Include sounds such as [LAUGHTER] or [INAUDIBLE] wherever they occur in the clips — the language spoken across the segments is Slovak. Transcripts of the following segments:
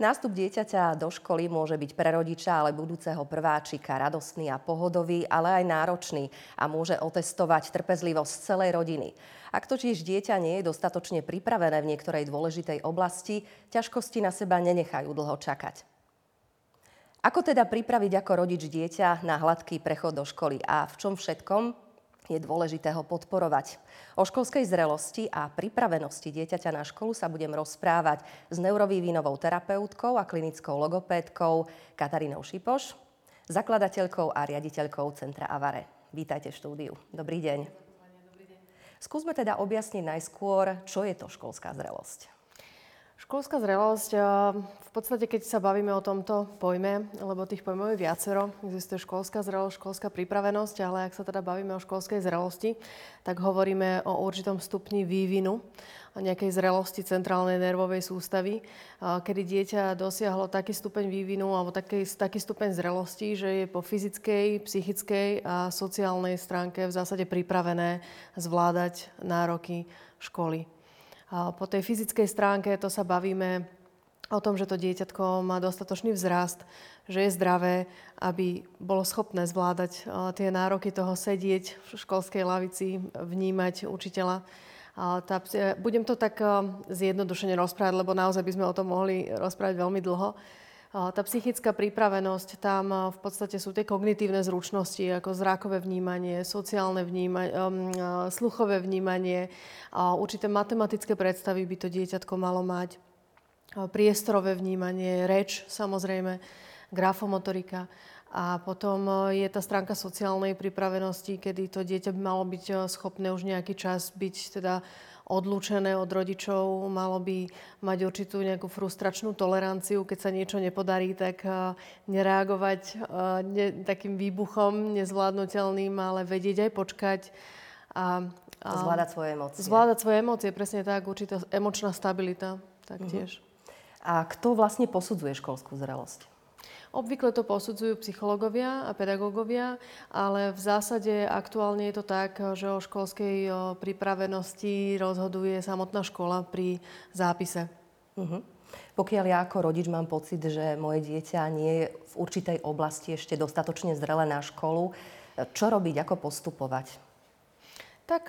Nástup dieťaťa do školy môže byť pre rodiča ale budúceho prváčika radostný a pohodový, ale aj náročný a môže otestovať trpezlivosť celej rodiny. Ak totiž dieťa nie je dostatočne pripravené v niektorej dôležitej oblasti, ťažkosti na seba nenechajú dlho čakať. Ako teda pripraviť ako rodič dieťa na hladký prechod do školy a v čom všetkom je dôležité ho podporovať. O školskej zrelosti a pripravenosti dieťaťa na školu sa budem rozprávať s neurovývinovou terapeutkou a klinickou logopédkou Katarínou Šipoš, zakladateľkou a riaditeľkou Centra Avare. Vítajte v štúdiu. Dobrý deň. Skúsme teda objasniť najskôr, čo je to školská zrelosť. Školská zrelosť, v podstate keď sa bavíme o tomto pojme, lebo tých pojmov je viacero, existuje školská zrelosť, školská pripravenosť, ale ak sa teda bavíme o školskej zrelosti, tak hovoríme o určitom stupni vývinu a nejakej zrelosti centrálnej nervovej sústavy, kedy dieťa dosiahlo taký stupeň vývinu alebo taký, taký stupeň zrelosti, že je po fyzickej, psychickej a sociálnej stránke v zásade pripravené zvládať nároky školy. Po tej fyzickej stránke to sa bavíme o tom, že to dieťatko má dostatočný vzrast, že je zdravé, aby bolo schopné zvládať tie nároky toho sedieť v školskej lavici, vnímať učiteľa. Tá, budem to tak zjednodušene rozprávať, lebo naozaj by sme o tom mohli rozprávať veľmi dlho. Tá psychická pripravenosť, tam v podstate sú tie kognitívne zručnosti, ako zrákové vnímanie, sociálne vnímanie, sluchové vnímanie, určité matematické predstavy by to dieťatko malo mať, priestorové vnímanie, reč samozrejme, grafomotorika. A potom je tá stránka sociálnej pripravenosti, kedy to dieťa by malo byť schopné už nejaký čas byť teda odlúčené od rodičov, malo by mať určitú nejakú frustračnú toleranciu, keď sa niečo nepodarí, tak uh, nereagovať uh, ne, takým výbuchom nezvládnutelným, ale vedieť aj počkať. A, a zvládať svoje emócie. Zvládať svoje emócie, presne tak, určitá emočná stabilita taktiež. Uh-huh. A kto vlastne posudzuje školskú zrelosť? Obvykle to posudzujú psychológovia a pedagógovia, ale v zásade aktuálne je to tak, že o školskej pripravenosti rozhoduje samotná škola pri zápise. Uh-huh. Pokiaľ ja ako rodič mám pocit, že moje dieťa nie je v určitej oblasti ešte dostatočne zrelé na školu, čo robiť, ako postupovať? Tak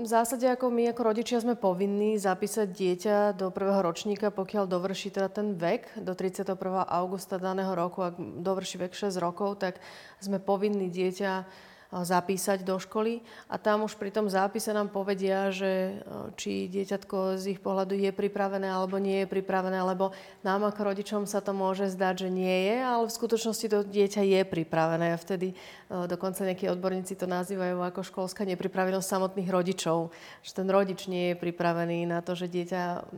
v zásade ako my ako rodičia sme povinní zapísať dieťa do prvého ročníka, pokiaľ dovrší teda ten vek do 31. augusta daného roku. Ak dovrší vek 6 rokov, tak sme povinní dieťa zapísať do školy a tam už pri tom zápise nám povedia, že či dieťatko z ich pohľadu je pripravené alebo nie je pripravené, lebo nám ako rodičom sa to môže zdať, že nie je, ale v skutočnosti to dieťa je pripravené a vtedy dokonca nejakí odborníci to nazývajú ako školská nepripravenosť samotných rodičov, že ten rodič nie je pripravený na to, že dieťa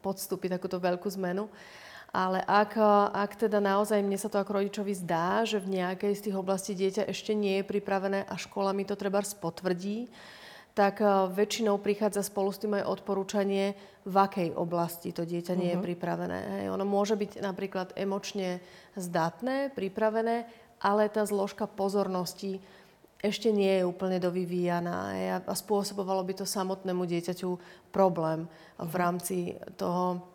podstúpi takúto veľkú zmenu. Ale ak, ak teda naozaj mne sa to ako rodičovi zdá, že v nejakej z tých oblastí dieťa ešte nie je pripravené a škola mi to treba potvrdí, tak eh, väčšinou prichádza spolu s tým aj odporúčanie, v akej oblasti to dieťa nie je uh-huh. pripravené. Hej, ono môže byť napríklad emočne zdatné, pripravené, ale tá zložka pozornosti ešte nie je úplne dovyvíjaná hej, a spôsobovalo by to samotnému dieťaťu problém v mhm. rámci toho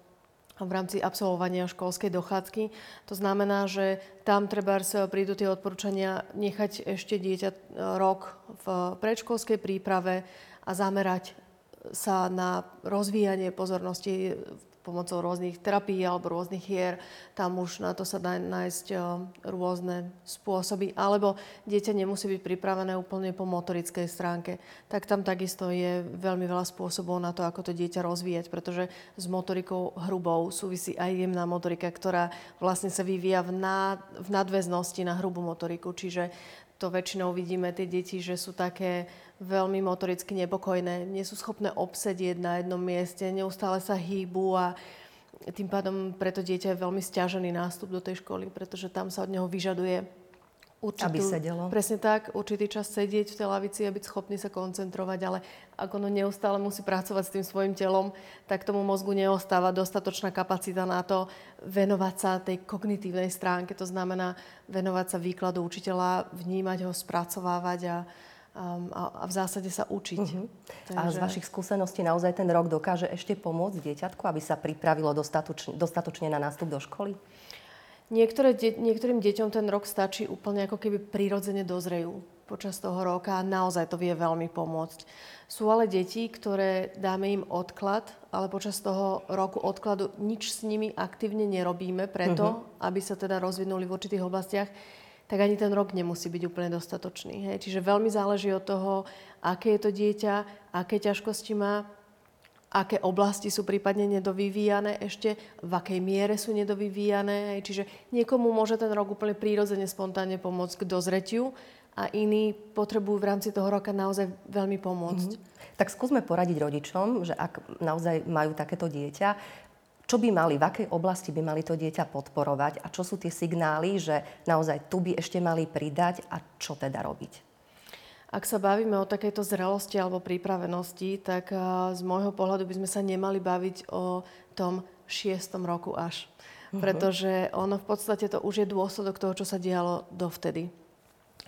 v rámci absolvovania školskej dochádzky. To znamená, že tam treba prídu tie odporúčania nechať ešte dieťa e, rok v predškolskej príprave a zamerať sa na rozvíjanie pozornosti pomocou rôznych terapií alebo rôznych hier. Tam už na to sa dá nájsť eh, rôzne spôsoby. Alebo dieťa nemusí byť pripravené úplne po motorickej stránke. Tak tam takisto je veľmi veľa spôsobov na to, ako to dieťa rozvíjať, pretože s motorikou hrubou súvisí aj jemná motorika, ktorá vlastne sa vyvíja v, nad, nadväznosti na hrubú motoriku. Čiže to väčšinou vidíme tie deti, že sú také veľmi motoricky nepokojné, nie sú schopné obsedieť na jednom mieste, neustále sa hýbu a tým pádom preto dieťa je veľmi stiažený nástup do tej školy, pretože tam sa od neho vyžaduje určitú, aby sedelo. Presne tak, určitý čas sedieť v tej lavici a byť schopný sa koncentrovať, ale ak ono neustále musí pracovať s tým svojim telom, tak tomu mozgu neostáva dostatočná kapacita na to venovať sa tej kognitívnej stránke, to znamená venovať sa výkladu učiteľa, vnímať ho, spracovávať a, a a, a v zásade sa učiť. Uh-huh. Takže... A z vašich skúseností naozaj ten rok dokáže ešte pomôcť dieťatku, aby sa pripravilo dostatočne, dostatočne na nástup do školy? Niektoré de- niektorým deťom ten rok stačí úplne ako keby prirodzene dozrejú počas toho roka a naozaj to vie veľmi pomôcť. Sú ale deti, ktoré dáme im odklad, ale počas toho roku odkladu nič s nimi aktívne nerobíme preto, uh-huh. aby sa teda rozvinuli v určitých oblastiach, tak ani ten rok nemusí byť úplne dostatočný. Hej. Čiže veľmi záleží od toho, aké je to dieťa, aké ťažkosti má, aké oblasti sú prípadne nedovyvíjané ešte, v akej miere sú nedovyvíjané. Hej. Čiže niekomu môže ten rok úplne prírodzene, spontánne pomôcť k dozretiu a iní potrebujú v rámci toho roka naozaj veľmi pomôcť. Mm-hmm. Tak skúsme poradiť rodičom, že ak naozaj majú takéto dieťa, čo by mali, v akej oblasti by mali to dieťa podporovať a čo sú tie signály, že naozaj tu by ešte mali pridať a čo teda robiť? Ak sa bavíme o takejto zrelosti alebo pripravenosti, tak z môjho pohľadu by sme sa nemali baviť o tom šiestom roku až. Uh-huh. Pretože ono v podstate to už je dôsledok toho, čo sa dialo dovtedy.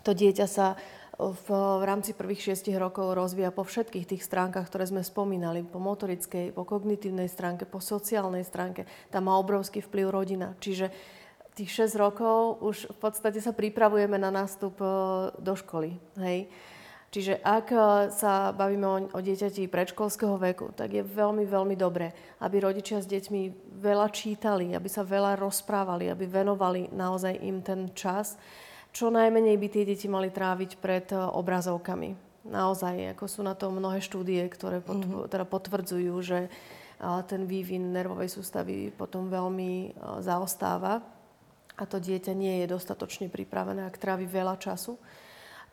To dieťa sa v, v rámci prvých šiestich rokov rozvíja po všetkých tých stránkach, ktoré sme spomínali, po motorickej, po kognitívnej stránke, po sociálnej stránke. Tam má obrovský vplyv rodina. Čiže tých 6 rokov už v podstate sa pripravujeme na nástup e, do školy. Hej. Čiže ak e, sa bavíme o, o dieťati predškolského veku, tak je veľmi, veľmi dobré, aby rodičia s deťmi veľa čítali, aby sa veľa rozprávali, aby venovali naozaj im ten čas čo najmenej by tie deti mali tráviť pred e, obrazovkami. Naozaj, ako sú na to mnohé štúdie, ktoré pot, mm-hmm. teda potvrdzujú, že ten vývin nervovej sústavy potom veľmi zaostáva a to dieťa nie je dostatočne pripravené, ak trávi veľa času.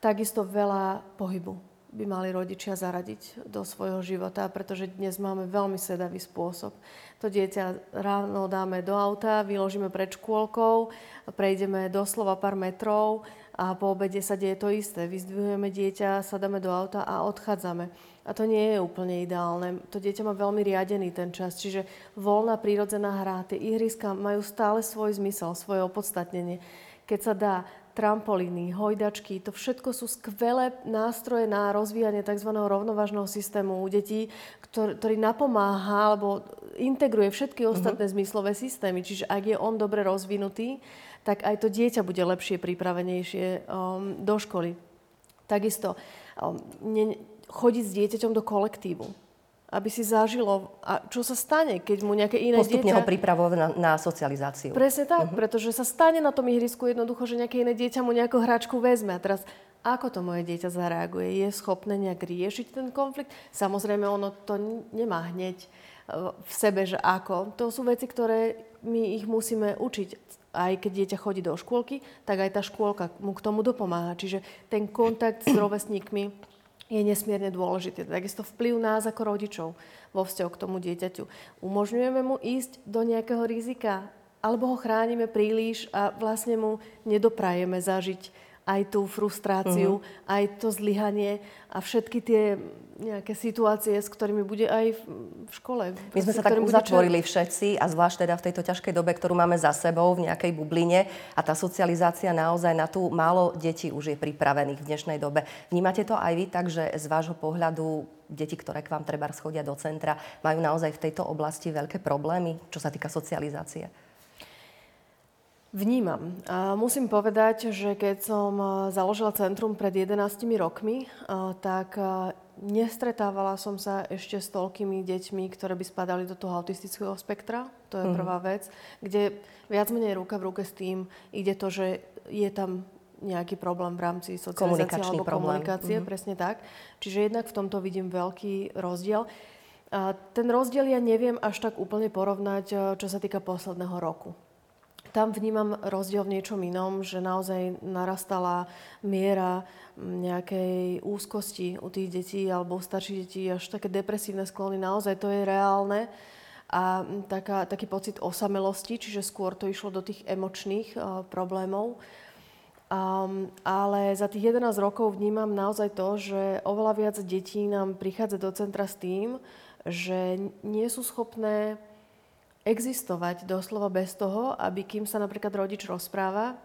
Takisto veľa pohybu by mali rodičia zaradiť do svojho života, pretože dnes máme veľmi sedavý spôsob. To dieťa ráno dáme do auta, vyložíme pred škôlkou, prejdeme doslova pár metrov a po obede sa deje to isté. Vyzdvihujeme dieťa, sadáme do auta a odchádzame. A to nie je úplne ideálne. To dieťa má veľmi riadený ten čas, čiže voľná prírodzená hra, tie ihriska majú stále svoj zmysel, svoje opodstatnenie. Keď sa dá trampolíny, hojdačky, to všetko sú skvelé nástroje na rozvíjanie tzv. rovnovážneho systému u detí, ktorý, ktorý napomáha alebo integruje všetky mhm. ostatné uh-huh. zmyslové systémy. Čiže ak je on dobre rozvinutý, tak aj to dieťa bude lepšie pripravenejšie um, do školy. Takisto um, ne, chodiť s dieťaťom do kolektívu aby si zažilo, a čo sa stane, keď mu nejaké iné Postupne dieťa... ho pripravovať na, na socializáciu. Presne tak, uh-huh. pretože sa stane na tom ihrisku jednoducho, že nejaké iné dieťa mu nejakú hračku vezme. A teraz, ako to moje dieťa zareaguje? Je schopné nejak riešiť ten konflikt? Samozrejme, ono to nemá hneď e, v sebe, že ako. To sú veci, ktoré my ich musíme učiť. Aj keď dieťa chodí do škôlky, tak aj tá škôlka mu k tomu dopomáha. Čiže ten kontakt s [CLEARS THROAT] rovesníkmi je nesmierne dôležitý. Takisto vplyv nás ako rodičov vo vzťahu k tomu dieťaťu. Umožňujeme mu ísť do nejakého rizika, alebo ho chránime príliš a vlastne mu nedoprajeme zažiť aj tú frustráciu, uh-huh. aj to zlyhanie a všetky tie nejaké situácie, s ktorými bude aj v škole. My sme sa tak uzatvorili všetci a zvlášť teda v tejto ťažkej dobe, ktorú máme za sebou v nejakej bubline a tá socializácia naozaj na tú málo detí už je pripravených v dnešnej dobe. Vnímate to aj vy tak, že z vášho pohľadu deti, ktoré k vám treba schodia do centra, majú naozaj v tejto oblasti veľké problémy, čo sa týka socializácie? Vnímam. A musím povedať, že keď som založila centrum pred 11 rokmi, tak nestretávala som sa ešte s toľkými deťmi, ktoré by spadali do toho autistického spektra. To je mm. prvá vec. Kde viac menej ruka v ruke s tým ide to, že je tam nejaký problém v rámci socializácie alebo problém. komunikácie. Mm-hmm. Presne tak. Čiže jednak v tomto vidím veľký rozdiel. A ten rozdiel ja neviem až tak úplne porovnať, čo sa týka posledného roku tam vnímam rozdiel v niečom inom, že naozaj narastala miera nejakej úzkosti u tých detí alebo u starších detí, až také depresívne sklony, naozaj to je reálne a taká, taký pocit osamelosti, čiže skôr to išlo do tých emočných uh, problémov. Um, ale za tých 11 rokov vnímam naozaj to, že oveľa viac detí nám prichádza do centra s tým, že nie sú schopné existovať doslova bez toho, aby kým sa napríklad rodič rozpráva,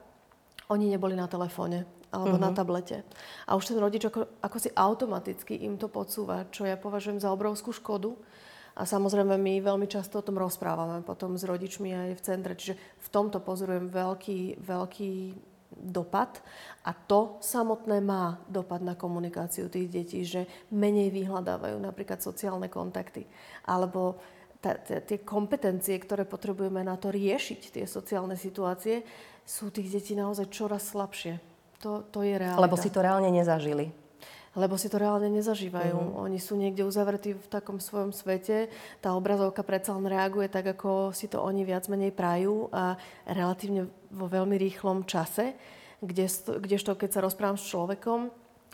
oni neboli na telefóne alebo uh-huh. na tablete. A už ten rodič ako, ako si automaticky im to podsúva, čo ja považujem za obrovskú škodu. A samozrejme my veľmi často o tom rozprávame potom s rodičmi aj v centre. Čiže v tomto pozorujem veľký, veľký dopad a to samotné má dopad na komunikáciu tých detí, že menej vyhľadávajú napríklad sociálne kontakty alebo tie kompetencie, ktoré potrebujeme na to riešiť tie sociálne situácie, sú tých detí naozaj čoraz slabšie. To, to je realita. Lebo si to reálne nezažili lebo si to reálne nezažívajú. Uh-huh. Oni sú niekde uzavretí v takom svojom svete. Tá obrazovka predsa len reaguje tak, ako si to oni viac menej prajú a relatívne vo veľmi rýchlom čase, kde, kdežto keď sa rozprávam s človekom,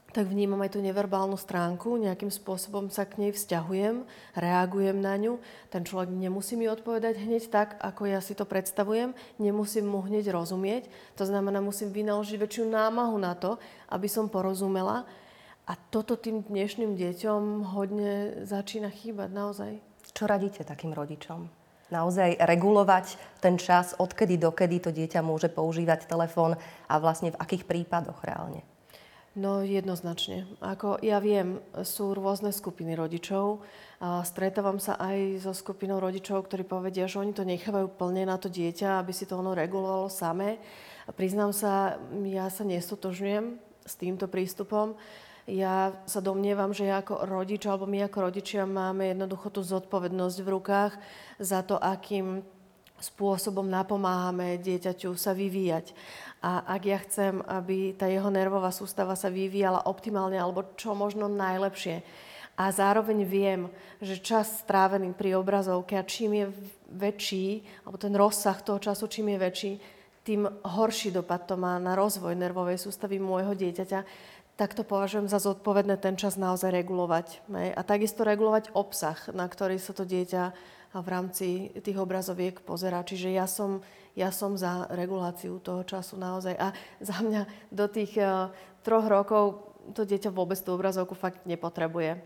tak vnímam aj tú neverbálnu stránku, nejakým spôsobom sa k nej vzťahujem, reagujem na ňu. Ten človek nemusí mi odpovedať hneď tak, ako ja si to predstavujem, nemusím mu hneď rozumieť. To znamená, musím vynaložiť väčšiu námahu na to, aby som porozumela. A toto tým dnešným deťom hodne začína chýbať naozaj. Čo radíte takým rodičom? Naozaj regulovať ten čas, odkedy dokedy to dieťa môže používať telefón a vlastne v akých prípadoch reálne? No jednoznačne. Ako ja viem, sú rôzne skupiny rodičov. A stretávam sa aj so skupinou rodičov, ktorí povedia, že oni to nechávajú plne na to dieťa, aby si to ono regulovalo samé. A priznám sa, ja sa nestotožňujem s týmto prístupom. Ja sa domnievam, že ja ako rodič, alebo my ako rodičia máme jednoducho tú zodpovednosť v rukách za to, akým spôsobom napomáhame dieťaťu sa vyvíjať. A ak ja chcem, aby tá jeho nervová sústava sa vyvíjala optimálne alebo čo možno najlepšie, a zároveň viem, že čas strávený pri obrazovke a čím je väčší, alebo ten rozsah toho času čím je väčší, tým horší dopad to má na rozvoj nervovej sústavy môjho dieťaťa, tak to považujem za zodpovedné ten čas naozaj regulovať. A takisto regulovať obsah, na ktorý sa to dieťa v rámci tých obrazoviek pozera. Čiže ja som ja som za reguláciu toho času naozaj. A za mňa do tých uh, troch rokov to dieťa vôbec tú obrazovku fakt nepotrebuje.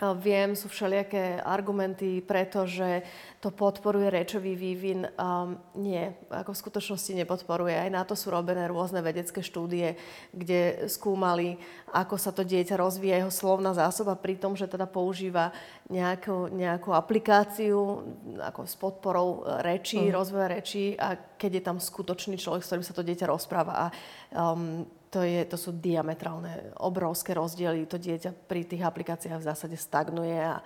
Viem, sú všelijaké argumenty, pretože to podporuje rečový vývin. Um, nie, ako v skutočnosti nepodporuje. Aj na to sú robené rôzne vedecké štúdie, kde skúmali, ako sa to dieťa rozvíja, jeho slovná zásoba, pri tom, že teda používa nejakú, nejakú aplikáciu ako s podporou rečí, uh-huh. rozvoja rečí a keď je tam skutočný človek, s ktorým sa to dieťa rozpráva. A um, to, je, to sú diametrálne, obrovské rozdiely. To dieťa pri tých aplikáciách v zásade stagnuje a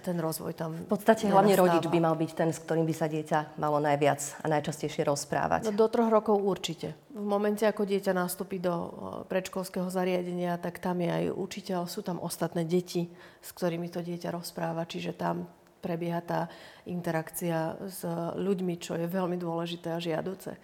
ten rozvoj tam V podstate hlavne rodič by mal byť ten, s ktorým by sa dieťa malo najviac a najčastejšie rozprávať. No, do troch rokov určite. V momente, ako dieťa nastúpi do predškolského zariadenia, tak tam je aj učiteľ, sú tam ostatné deti, s ktorými to dieťa rozpráva, čiže tam prebieha tá interakcia s ľuďmi, čo je veľmi dôležité a žiaduce.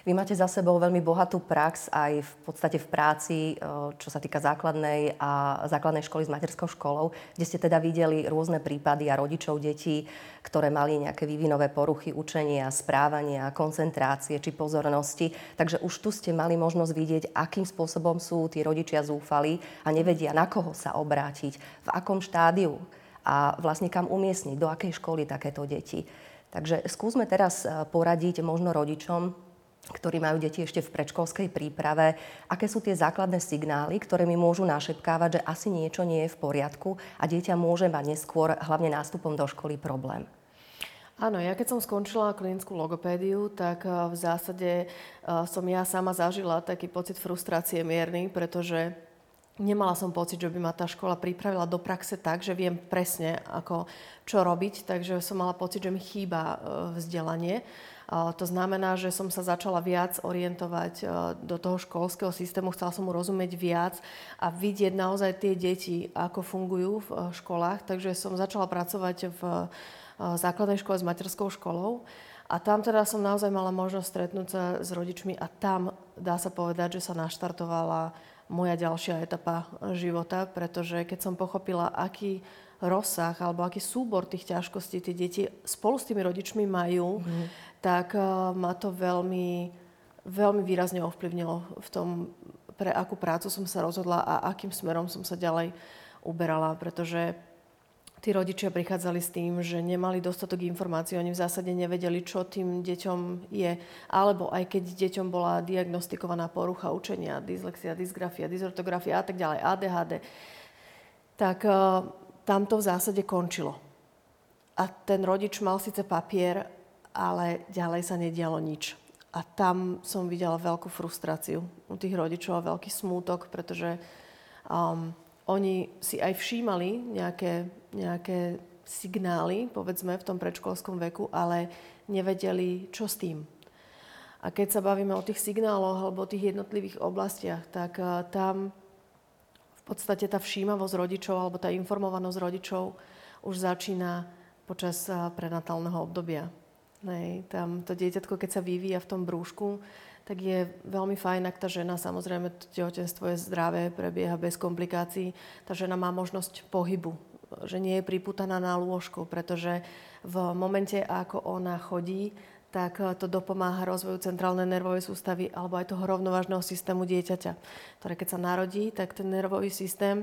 Vy máte za sebou veľmi bohatú prax aj v podstate v práci, e, čo sa týka základnej a základnej školy s materskou školou, kde ste teda videli rôzne prípady a rodičov detí, ktoré mali nejaké vývinové poruchy učenia, správania, koncentrácie či pozornosti. Takže už tu ste mali možnosť vidieť, akým spôsobom sú tí rodičia zúfali a nevedia, na koho sa obrátiť, v akom štádiu a vlastne kam umiestniť, do akej školy takéto deti. Takže skúsme teraz e, poradiť možno rodičom, ktorí majú deti ešte v predškolskej príprave, aké sú tie základné signály, ktoré mi môžu našepkávať, že asi niečo nie je v poriadku a dieťa môže mať neskôr, hlavne nástupom do školy, problém. Áno, ja keď som skončila klinickú logopédiu, tak eh, v zásade eh, som ja sama zažila taký pocit frustrácie mierny, pretože nemala som pocit, že by ma tá škola pripravila do praxe tak, že viem presne, ako, čo robiť, takže som mala pocit, že mi chýba eh, vzdelanie. To znamená, že som sa začala viac orientovať e, do toho školského systému, chcela som mu rozumieť viac a vidieť naozaj tie deti, ako fungujú v e, školách. Takže som začala pracovať v e, základnej škole s materskou školou. A tam teda som naozaj mala možnosť stretnúť sa s rodičmi a tam dá sa povedať, že sa naštartovala moja ďalšia etapa života, pretože keď som pochopila, aký rozsah alebo aký súbor tých ťažkostí tie deti spolu s tými rodičmi majú, mm tak eh, ma to veľmi, veľmi výrazne ovplyvnilo v tom, pre akú prácu som sa rozhodla a akým smerom som sa ďalej uberala, pretože tí rodičia prichádzali s tým, že nemali dostatok informácií, oni v zásade nevedeli, čo tým deťom je. Alebo aj keď deťom bola diagnostikovaná porucha učenia, dyslexia, dysgrafia, dysortografia a tak ďalej, ADHD, tak uh, tam to v zásade končilo. A ten rodič mal síce papier, ale ďalej sa nedialo nič. A tam som videla veľkú frustráciu u tých rodičov a veľký smútok, pretože um, oni si aj všímali nejaké, nejaké signály, povedzme, v tom predškolskom veku, ale nevedeli, čo s tým. A keď sa bavíme o tých signáloch alebo o tých jednotlivých oblastiach, tak uh, tam v podstate tá všímavosť rodičov alebo tá informovanosť rodičov už začína počas uh, prenatálneho obdobia. Nej, tam to dieťatko, keď sa vyvíja v tom brúšku, tak je veľmi fajn, ak tá žena, samozrejme, to tehotenstvo je zdravé, prebieha bez komplikácií, tá žena má možnosť pohybu, že nie je priputaná na lôžku, pretože v momente, ako ona chodí, tak to dopomáha rozvoju centrálnej nervovej sústavy alebo aj toho rovnovážneho systému dieťaťa, ktoré keď sa narodí, tak ten nervový systém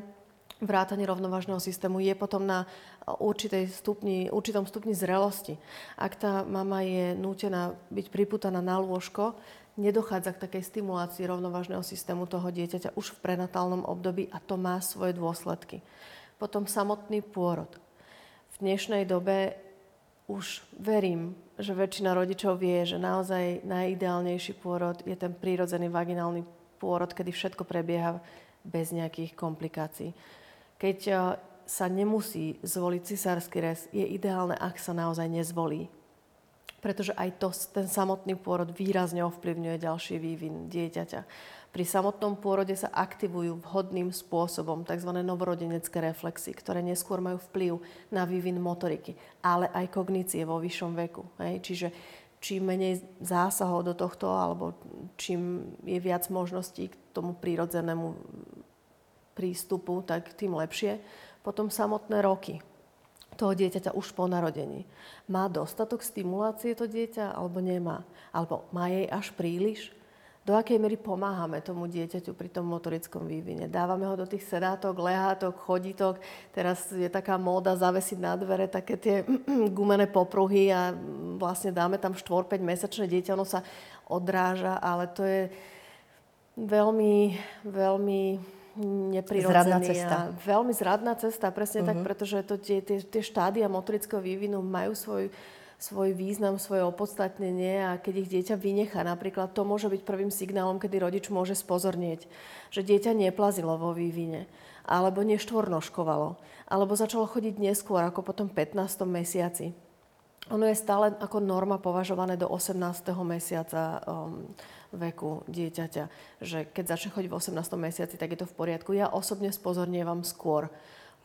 vrátanie rovnovážneho systému je potom na určitej stupni, určitom stupni zrelosti. Ak tá mama je nútená byť priputaná na lôžko, nedochádza k takej stimulácii rovnovážneho systému toho dieťaťa už v prenatálnom období a to má svoje dôsledky. Potom samotný pôrod. V dnešnej dobe už verím, že väčšina rodičov vie, že naozaj najideálnejší pôrod je ten prírodzený vaginálny pôrod, kedy všetko prebieha bez nejakých komplikácií. Keď eh, sa nemusí zvoliť cisársky rez, je ideálne, ak sa naozaj nezvolí. Pretože aj to, ten samotný pôrod výrazne ovplyvňuje ďalší vývin dieťaťa. Pri samotnom pôrode sa aktivujú vhodným spôsobom tzv. novorodenecké reflexy, ktoré neskôr majú vplyv na vývin motoriky, ale aj kognície vo vyššom veku. Hej? Čiže čím menej zásahov do tohto, alebo čím je viac možností k tomu prírodzenému prístupu, tak tým lepšie. Potom samotné roky toho dieťaťa už po narodení. Má dostatok stimulácie to dieťa alebo nemá? Alebo má jej až príliš? Do akej miery pomáhame tomu dieťaťu pri tom motorickom vývine? Dávame ho do tých sedátok, lehátok, chodítok. Teraz je taká móda zavesiť na dvere také tie [CLEARS THROAT] gumené popruhy a vlastne dáme tam 4-5 mesačné dieťa, ono sa odráža, ale to je veľmi, veľmi neprirodzený. Zradná cesta. A veľmi zradná cesta, presne uh-huh. tak, mhm. pretože to, tie, tie, tie štádia motorického vývinu majú svoj, svoj význam, svoje opodstatnenie a keď ich dieťa vynechá, napríklad to môže byť prvým signálom, kedy rodič môže spozornieť, že dieťa neplazilo vo vývine, alebo neštvornoškovalo, alebo začalo chodiť neskôr, ako potom 15. mesiaci. Ono je stále ako norma považované do 18. mesiaca um, veku dieťaťa, že keď začne chodiť v 18. mesiaci, tak je to v poriadku. Ja osobne spozornievam skôr,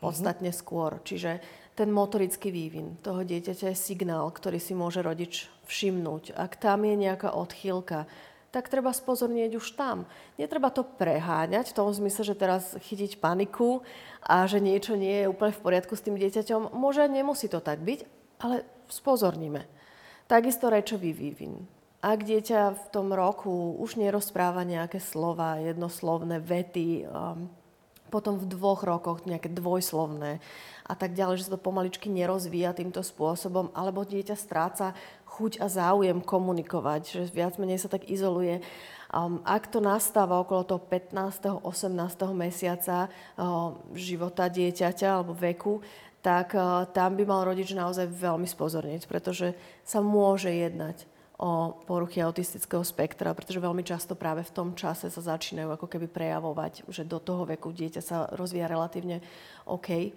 podstatne mm-hmm. skôr. Čiže ten motorický vývin toho dieťaťa je signál, ktorý si môže rodič všimnúť. Ak tam je nejaká odchýlka, tak treba spozornieť už tam. Netreba to preháňať v tom zmysle, že teraz chytiť paniku a že niečo nie je úplne v poriadku s tým dieťaťom. Môže, nemusí to tak byť, ale spozorníme. Takisto rečový vývin. Ak dieťa v tom roku už nerozpráva nejaké slova, jednoslovné vety, um, potom v dvoch rokoch nejaké dvojslovné a tak ďalej, že sa to pomaličky nerozvíja týmto spôsobom, alebo dieťa stráca chuť a záujem komunikovať, že viac menej sa tak izoluje. Um, ak to nastáva okolo toho 15. 18. mesiaca um, života dieťaťa alebo veku, tak uh, tam by mal rodič naozaj veľmi spozorniť, pretože sa môže jednať o poruchy autistického spektra, pretože veľmi často práve v tom čase sa začínajú ako keby prejavovať, že do toho veku dieťa sa rozvíja relatívne OK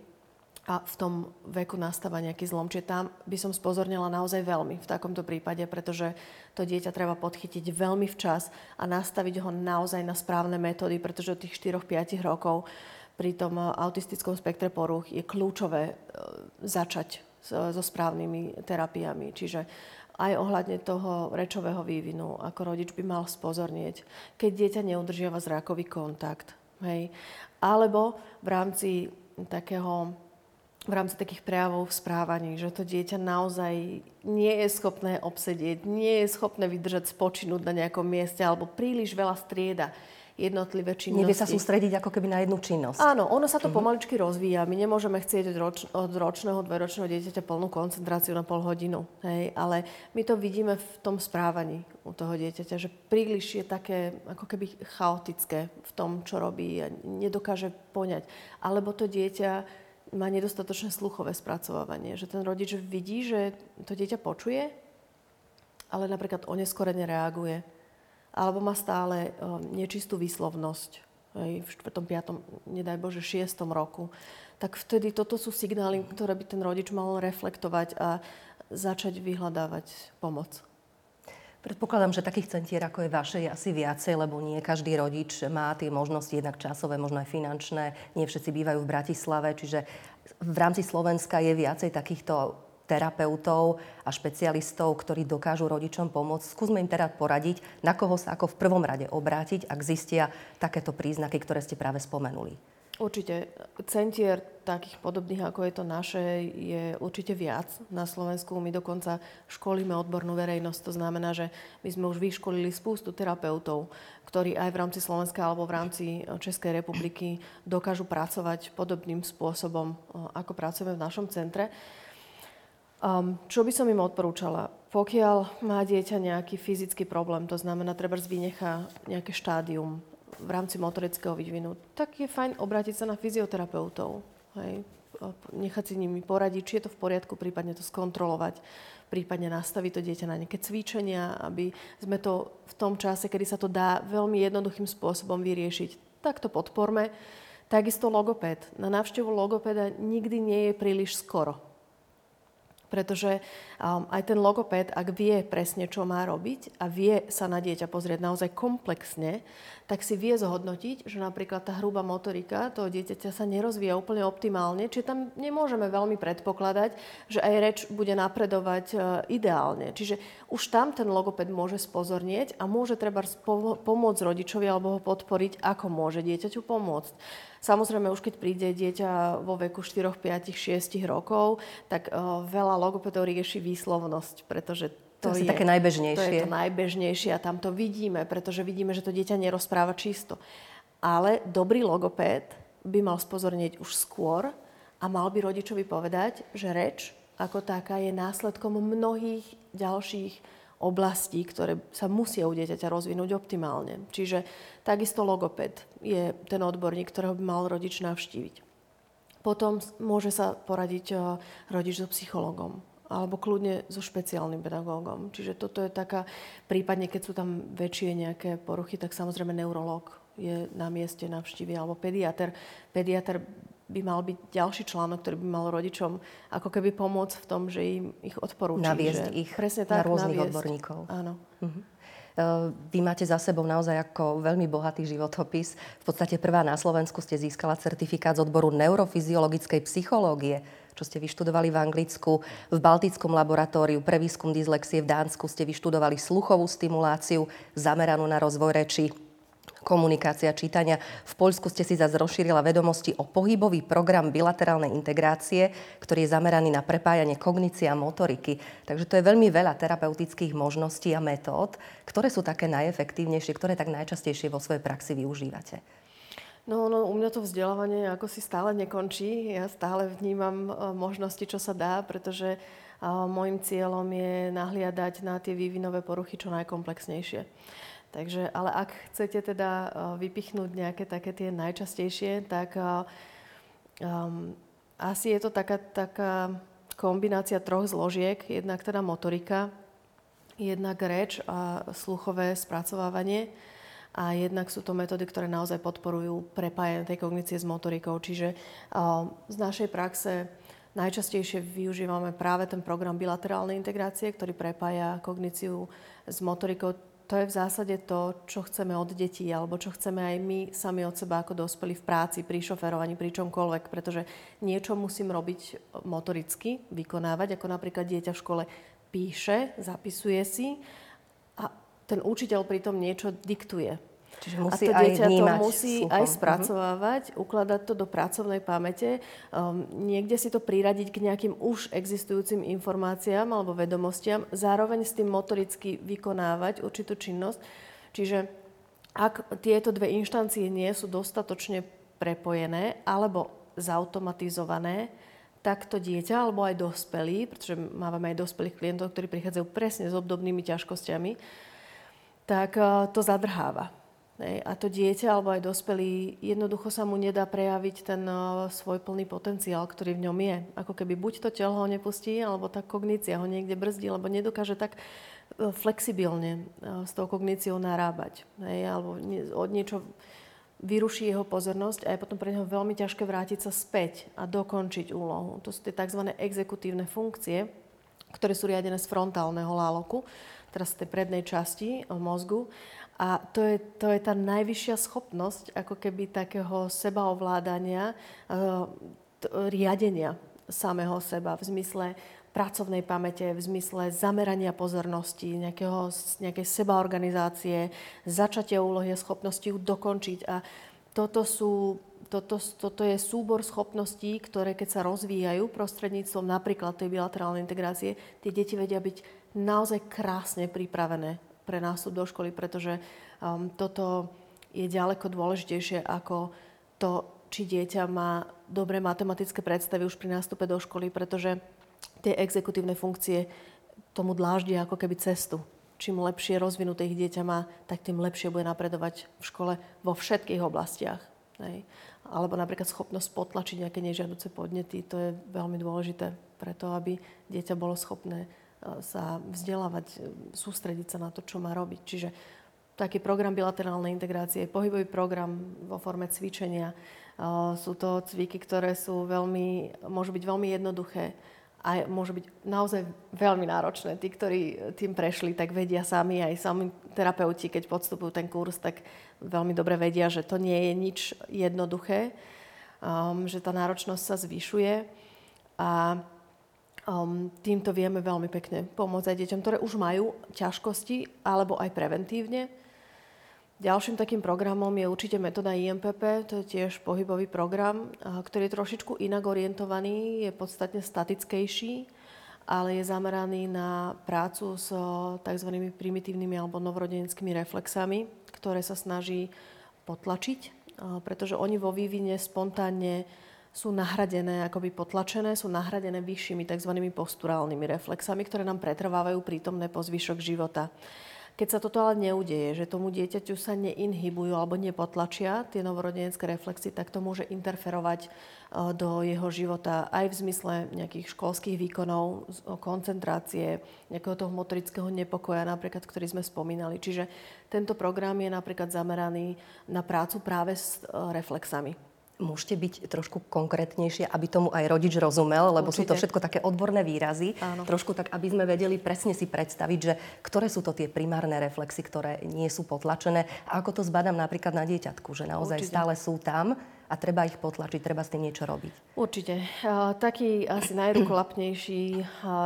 a v tom veku nastáva nejaký zlom. Čiže tam by som spozornila naozaj veľmi v takomto prípade, pretože to dieťa treba podchytiť veľmi včas a nastaviť ho naozaj na správne metódy, pretože od tých 4-5 rokov pri tom autistickom spektre poruch je kľúčové e, začať so správnymi terapiami. Čiže aj ohľadne toho rečového vývinu, ako rodič by mal spozornieť, keď dieťa neudržiava zrakový kontakt. Hej. Alebo v rámci takého v rámci takých prejavov v správaní, že to dieťa naozaj nie je schopné obsedieť, nie je schopné vydržať spočinúť na nejakom mieste alebo príliš veľa strieda jednotlivé činnosti. Nevie sa sústrediť ako keby na jednu činnosť. Áno, ono sa to uh-huh. pomaličky rozvíja. My nemôžeme chcieť od, roč, od ročného, dvojročného dieťaťa plnú koncentráciu na pol hodinu. Hej? Ale my to vidíme v tom správaní u toho dieťaťa, že príliš je také ako keby chaotické v tom, čo robí a nedokáže poňať. Alebo to dieťa má nedostatočné sluchové spracovávanie. Že ten rodič vidí, že to dieťa počuje, ale napríklad oneskorene reaguje alebo má stále um, nečistú výslovnosť aj v 4., 5., nedaj Bože, 6. roku, tak vtedy toto sú signály, ktoré by ten rodič mal reflektovať a začať vyhľadávať pomoc. Predpokladám, že takých centier ako je vaše je asi viacej, lebo nie každý rodič má tie možnosti, jednak časové, možno aj finančné. Nie všetci bývajú v Bratislave, čiže v rámci Slovenska je viacej takýchto terapeutov a špecialistov, ktorí dokážu rodičom pomôcť. Skúsme im teda poradiť, na koho sa ako v prvom rade obrátiť, ak zistia takéto príznaky, ktoré ste práve spomenuli. Určite. Centier takých podobných, ako je to naše, je určite viac na Slovensku. My dokonca školíme odbornú verejnosť. To znamená, že my sme už vyškolili spústu terapeutov, ktorí aj v rámci Slovenska alebo v rámci Českej republiky dokážu pracovať podobným spôsobom, ako pracujeme v našom centre. Um, čo by som im odporúčala? Pokiaľ má dieťa nejaký fyzický problém, to znamená, treba vynechá nejaké štádium v rámci motorického vývinu, tak je fajn obrátiť sa na fyzioterapeutov. Hej? Nechať si nimi poradiť, či je to v poriadku, prípadne to skontrolovať, prípadne nastaviť to dieťa na nejaké cvičenia, aby sme to v tom čase, kedy sa to dá veľmi jednoduchým spôsobom vyriešiť, tak to podporme. Takisto logopéd. Na návštevu logopéda nikdy nie je príliš skoro pretože um, aj ten logopéd, ak vie presne, čo má robiť a vie sa na dieťa pozrieť naozaj komplexne, tak si vie zhodnotiť, že napríklad tá hrubá motorika toho dieťaťa sa nerozvíja úplne optimálne, čiže tam nemôžeme veľmi predpokladať, že aj reč bude napredovať uh, ideálne. Čiže už tam ten logopéd môže spozornieť a môže treba pomôcť rodičovi alebo ho podporiť, ako môže dieťaťu pomôcť. Samozrejme, už keď príde dieťa vo veku 4, 5, 6 rokov, tak uh, veľa logopedov rieši výslovnosť, pretože to, to je také najbežnejšie. To je to najbežnejšie a tam to vidíme, pretože vidíme, že to dieťa nerozpráva čisto. Ale dobrý logopéd by mal spozornieť už skôr a mal by rodičovi povedať, že reč ako taká je následkom mnohých ďalších oblastí, ktoré sa musia u dieťaťa rozvinúť optimálne. Čiže takisto logoped je ten odborník, ktorého by mal rodič navštíviť. Potom môže sa poradiť eh, rodič so psychologom alebo kľudne so špeciálnym pedagógom. Čiže toto je taká, prípadne keď sú tam väčšie nejaké poruchy, tak samozrejme neurolog je na mieste navštívi, alebo pediatr. Pediatr by mal byť ďalší článok, ktorý by mal rodičom ako keby pomôcť v tom, že im ich odporúči. Naviesť že ich presne tak, na rôznych naviesť. odborníkov. Áno. Uh-huh. Vy máte za sebou naozaj ako veľmi bohatý životopis. V podstate prvá na Slovensku ste získala certifikát z odboru neurofyziologickej psychológie čo ste vyštudovali v Anglicku, v Baltickom laboratóriu pre výskum dyslexie v Dánsku ste vyštudovali sluchovú stimuláciu zameranú na rozvoj reči komunikácia, čítania. V Poľsku ste si zase rozšírila vedomosti o pohybový program bilaterálnej integrácie, ktorý je zameraný na prepájanie kognície a motoriky. Takže to je veľmi veľa terapeutických možností a metód, ktoré sú také najefektívnejšie, ktoré tak najčastejšie vo svojej praxi využívate. No, no, u mňa to vzdelávanie ako si stále nekončí. Ja stále vnímam e, možnosti, čo sa dá, pretože môjim cieľom je nahliadať na tie vývinové poruchy čo najkomplexnejšie. Takže, ale ak chcete teda uh, vypichnúť nejaké také tie najčastejšie, tak um, asi je to taká, taká kombinácia troch zložiek. Jednak teda motorika, jednak reč a sluchové spracovávanie a jednak sú to metódy, ktoré naozaj podporujú prepájanie tej kognície s motorikou. Čiže uh, z našej praxe najčastejšie využívame práve ten program bilaterálnej integrácie, ktorý prepája kogníciu s motorikou to je v zásade to, čo chceme od detí, alebo čo chceme aj my sami od seba ako dospelí v práci, pri šoferovaní, pri čomkoľvek, pretože niečo musím robiť motoricky, vykonávať, ako napríklad dieťa v škole píše, zapisuje si a ten učiteľ pritom niečo diktuje. Čiže musí a to dieťa aj to musí sluchom. aj mhm. spracovávať, uh-huh. ukladať to do pracovnej pamäte, um, niekde si to priradiť k nejakým už existujúcim informáciám alebo vedomostiam, zároveň s tým motoricky vykonávať určitú činnosť. Čiže ak tieto dve inštancie nie sú dostatočne prepojené alebo zautomatizované, tak to dieťa alebo aj dospelí, pretože máme aj dospelých klientov, ktorí prichádzajú presne s obdobnými ťažkosťami, tak eh, to zadrháva. A to dieťa alebo aj dospelý, jednoducho sa mu nedá prejaviť ten uh, svoj plný potenciál, ktorý v ňom je. Ako keby buď to telo ho nepustí, alebo tá kognícia ho niekde brzdí, alebo nedokáže tak uh, flexibilne uh, s tou kogníciou narábať. Hej, alebo od niečo vyruší jeho pozornosť a je potom pre neho veľmi ťažké vrátiť sa späť a dokončiť úlohu. To sú tie tzv. exekutívne funkcie, ktoré sú riadené z frontálneho láloku, teraz z tej prednej časti mozgu a to je, to je tá najvyššia schopnosť ako keby takého sebaovládania, t- riadenia samého seba v zmysle pracovnej pamäte, v zmysle zamerania pozornosti, nejakého, nejakej sebaorganizácie, začatia úlohy a schopnosti ju dokončiť. A toto, sú, toto, toto je súbor schopností, ktoré keď sa rozvíjajú prostredníctvom napríklad tej bilaterálnej integrácie, tie deti vedia byť naozaj krásne pripravené pre nástup do školy, pretože um, toto je ďaleko dôležitejšie ako to, či dieťa má dobré matematické predstavy už pri nástupe do školy, pretože tie exekutívne funkcie tomu dláždia ako keby cestu. Čím lepšie rozvinuté ich dieťa má, tak tým lepšie bude napredovať v škole vo všetkých oblastiach. Hej. Alebo napríklad schopnosť potlačiť nejaké nežiaduce podnety, to je veľmi dôležité preto, aby dieťa bolo schopné sa vzdelávať, e, sústrediť sa na to, čo má robiť. Čiže taký program bilaterálnej integrácie, pohybový program vo forme cvičenia. E, sú to cviky, ktoré sú veľmi, môžu byť veľmi jednoduché a môžu byť naozaj veľmi náročné. Tí, ktorí tým prešli, tak vedia sami, aj sami terapeuti, keď podstupujú ten kurz, tak veľmi dobre vedia, že to nie je nič jednoduché, um, že tá náročnosť sa zvyšuje. A Um, týmto vieme veľmi pekne pomôcť aj deťom, ktoré už majú ťažkosti, alebo aj preventívne. Ďalším takým programom je určite metóda IMPP, to je tiež pohybový program, ktorý je trošičku inak orientovaný, je podstatne statickejší, ale je zameraný na prácu s tzv. primitívnymi alebo novorodeneckými reflexami, ktoré sa snaží potlačiť, pretože oni vo vývine spontánne sú nahradené, akoby potlačené, sú nahradené vyššími tzv. posturálnymi reflexami, ktoré nám pretrvávajú prítomné po zvyšok života. Keď sa toto ale neudeje, že tomu dieťaťu sa neinhibujú alebo nepotlačia tie novorodenecké reflexy, tak to môže interferovať e, do jeho života aj v zmysle nejakých školských výkonov, koncentrácie, nejakého toho motorického nepokoja, napríklad, ktorý sme spomínali. Čiže tento program je napríklad zameraný na prácu práve s e, reflexami. Môžete byť trošku konkrétnejšie, aby tomu aj rodič rozumel, lebo Určite. sú to všetko také odborné výrazy. Áno. Trošku tak, aby sme vedeli presne si predstaviť, že ktoré sú to tie primárne reflexy, ktoré nie sú potlačené. A ako to zbadám napríklad na dieťatku, že naozaj Určite. stále sú tam a treba ich potlačiť, treba s tým niečo robiť. Určite. Taký asi najrukolapnejší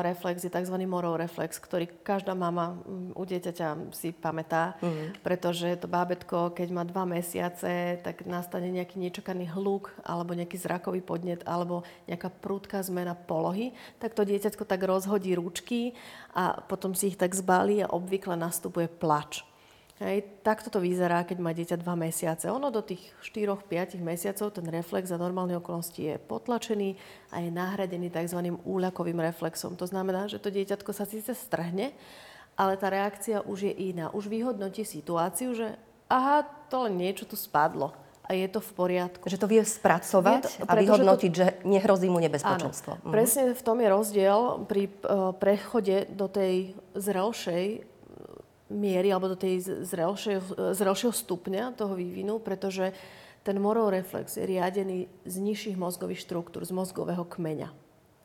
reflex je tzv. morov reflex, ktorý každá mama mm, u dieťaťa si pamätá, mm. pretože to bábetko, keď má dva mesiace, tak nastane nejaký nečakaný hluk alebo nejaký zrakový podnet alebo nejaká prúdka zmena polohy, tak to dieťatko tak rozhodí ručky a potom si ich tak zbalí a obvykle nastupuje plač. Hej, takto to vyzerá, keď má dieťa 2 mesiace. Ono do tých 4-5 mesiacov ten reflex za normálne okolnosti je potlačený a je nahradený tzv. úľakovým reflexom. To znamená, že to dieťatko sa síce strhne, ale tá reakcia už je iná. Už vyhodnotí situáciu, že aha, to len niečo tu spadlo a je to v poriadku. Že to vie spracovať to, a vyhodnotiť, to... že nehrozí mu nebezpečenstvo. Áno, mhm. presne v tom je rozdiel pri uh, prechode do tej zrelšej miery alebo do tej zrelšieho, zrelšieho stupňa toho vývinu, pretože ten morov reflex je riadený z nižších mozgových štruktúr, z mozgového kmeňa.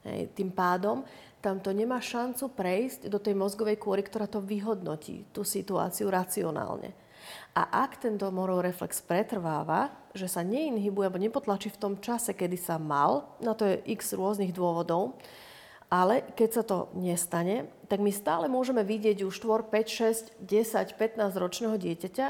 Hej. Tým pádom tam to nemá šancu prejsť do tej mozgovej kôry, ktorá to vyhodnotí, tú situáciu racionálne. A ak tento morov reflex pretrváva, že sa neinhibuje alebo nepotlačí v tom čase, kedy sa mal, na to je x rôznych dôvodov, ale keď sa to nestane, tak my stále môžeme vidieť už 4, 5, 6, 10, 15 ročného dieťaťa,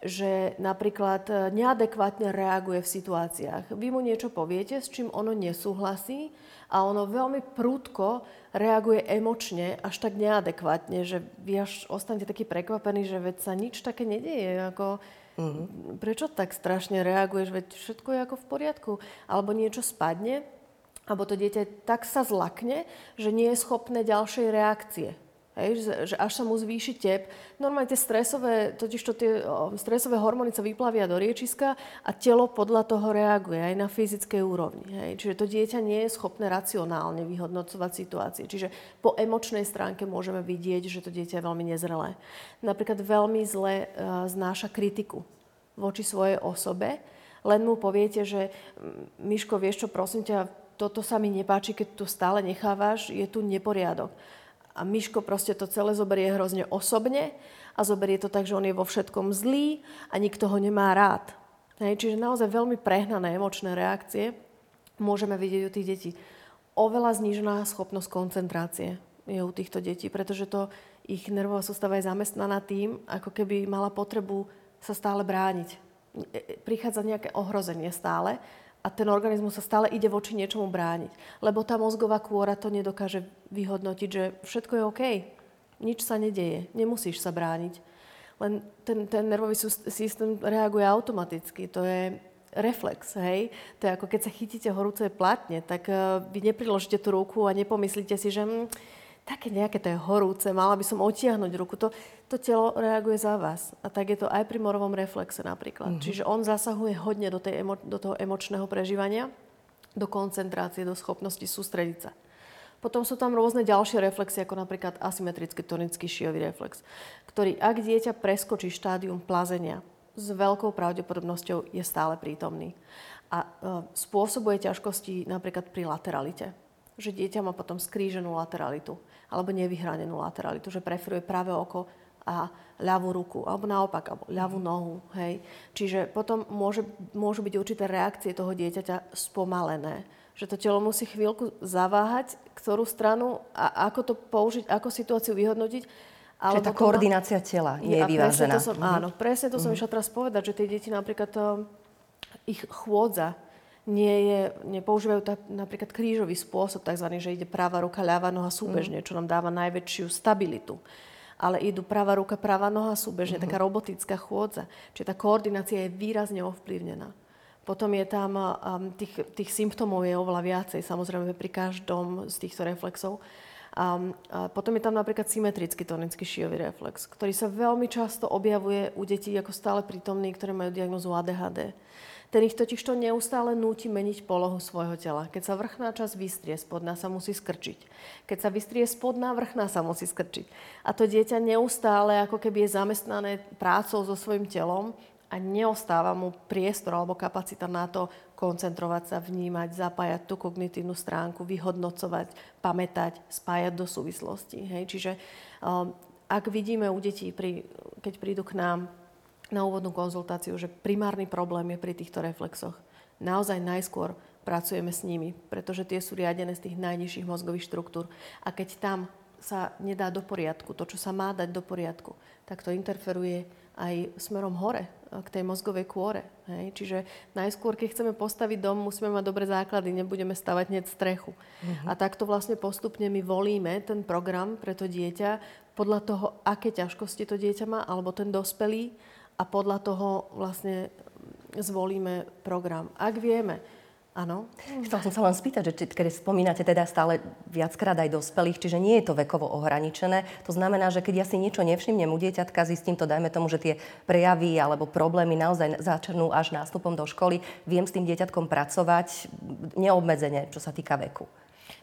že napríklad e, neadekvátne reaguje v situáciách. Vy mu niečo poviete, s čím ono nesúhlasí a ono veľmi prúdko reaguje emočne, až tak neadekvátne, že vy až ostanete taký prekvapený, že veď sa nič také nedieje. Ako, Mm-hmm. Prečo tak strašne reaguješ? Veď všetko je ako v poriadku. Alebo niečo spadne, alebo to dieťa tak sa zlakne, že nie je schopné ďalšej reakcie. Hej, že, že až sa mu zvýši tep. Normálne tie stresové, totiž to tie o, stresové hormóny sa vyplavia do riečiska a telo podľa toho reaguje aj na fyzickej úrovni. Hej. Čiže to dieťa nie je schopné racionálne vyhodnocovať situácie. Čiže po emočnej stránke môžeme vidieť, že to dieťa je veľmi nezrelé. Napríklad veľmi zle uh, znáša kritiku voči svojej osobe. Len mu poviete, že Miško, vieš čo, prosím ťa, toto sa mi nepáči, keď tu stále nechávaš, je tu neporiadok a Miško proste to celé zoberie hrozne osobne a zoberie to tak, že on je vo všetkom zlý a nikto ho nemá rád. Hej, čiže naozaj veľmi prehnané emočné reakcie môžeme vidieť u tých detí. Oveľa znížená schopnosť koncentrácie je u týchto detí, pretože to ich nervová sústava je zamestnaná tým, ako keby mala potrebu sa stále brániť. E, e, prichádza nejaké ohrozenie stále a ten organizmus sa stále ide voči niečomu brániť. Lebo tá mozgová kôra to nedokáže vyhodnotiť, že všetko je OK, nič sa nedeje, nemusíš sa brániť. Len ten, ten nervový systém reaguje automaticky, to je reflex, hej. To je ako keď sa chytíte horúce platne, tak uh, vy nepriložíte tú ruku a nepomyslíte si, že hm, také nejaké to je horúce, mala by som otiahnuť ruku. To, to telo reaguje za vás. A tak je to aj pri morovom reflexe napríklad. Mm-hmm. Čiže on zasahuje hodne do, tej emo, do toho emočného prežívania, do koncentrácie, do schopnosti sústrediť sa. Potom sú tam rôzne ďalšie reflexy, ako napríklad asymetrický tonický šijový reflex, ktorý, ak dieťa preskočí štádium plazenia, s veľkou pravdepodobnosťou je stále prítomný. A e, spôsobuje ťažkosti napríklad pri lateralite. Že dieťa má potom skríženú lateralitu alebo nevyhranenú lateralitu, že preferuje práve oko a ľavú ruku, alebo naopak, alebo ľavú mhm. nohu. Hej. Čiže potom môže, môžu byť určité reakcie toho dieťaťa spomalené. Že to telo musí chvíľku zaváhať, ktorú stranu a ako to použiť, ako situáciu vyhodnotiť. Ale Čiže tá koordinácia tela nie je vyvážená. Som, mm-hmm. Áno, presne to som mm-hmm. išla teraz povedať, že tie deti napríklad to, ich chôdza nie je, nepoužívajú tá, napríklad krížový spôsob, tzv. že ide práva ruka, ľavá noha súbežne, mm. čo nám dáva najväčšiu stabilitu. Ale idú práva ruka, práva noha súbežne, mm. taká robotická chôdza. Čiže tá koordinácia je výrazne ovplyvnená. Potom je tam, um, tých, tých symptómov je oveľa viacej, samozrejme pri každom z týchto reflexov. Um, a potom je tam napríklad symetrický tonický šijový reflex, ktorý sa veľmi často objavuje u detí ako stále prítomný, ktoré majú diagnozu ADHD. Ten ich totiž to neustále núti meniť polohu svojho tela. Keď sa vrchná časť vystrie, spodná sa musí skrčiť. Keď sa vystrie spodná, vrchná sa musí skrčiť. A to dieťa neustále ako keby je zamestnané prácou so svojim telom a neostáva mu priestor alebo kapacita na to koncentrovať sa, vnímať, zapájať tú kognitívnu stránku, vyhodnocovať, pamätať, spájať do súvislosti. Hej? Čiže um, ak vidíme u detí, pri, keď prídu k nám na úvodnú konzultáciu, že primárny problém je pri týchto reflexoch. Naozaj najskôr pracujeme s nimi, pretože tie sú riadené z tých najnižších mozgových štruktúr. A keď tam sa nedá do poriadku, to, čo sa má dať do poriadku, tak to interferuje aj smerom hore, k tej mozgovej kôre. Hej? Čiže najskôr, keď chceme postaviť dom, musíme mať dobré základy, nebudeme stavať hneď strechu. Uh-huh. A takto vlastne postupne my volíme ten program pre to dieťa podľa toho, aké ťažkosti to dieťa má, alebo ten dospelý, a podľa toho vlastne zvolíme program. Ak vieme, Áno. Chcela som sa len spýtať, že keď spomínate teda stále viackrát aj dospelých, čiže nie je to vekovo ohraničené. To znamená, že keď ja si niečo nevšimnem u dieťatka, zistím to, dajme tomu, že tie prejavy alebo problémy naozaj začnú až nástupom do školy, viem s tým dieťatkom pracovať neobmedzene, čo sa týka veku.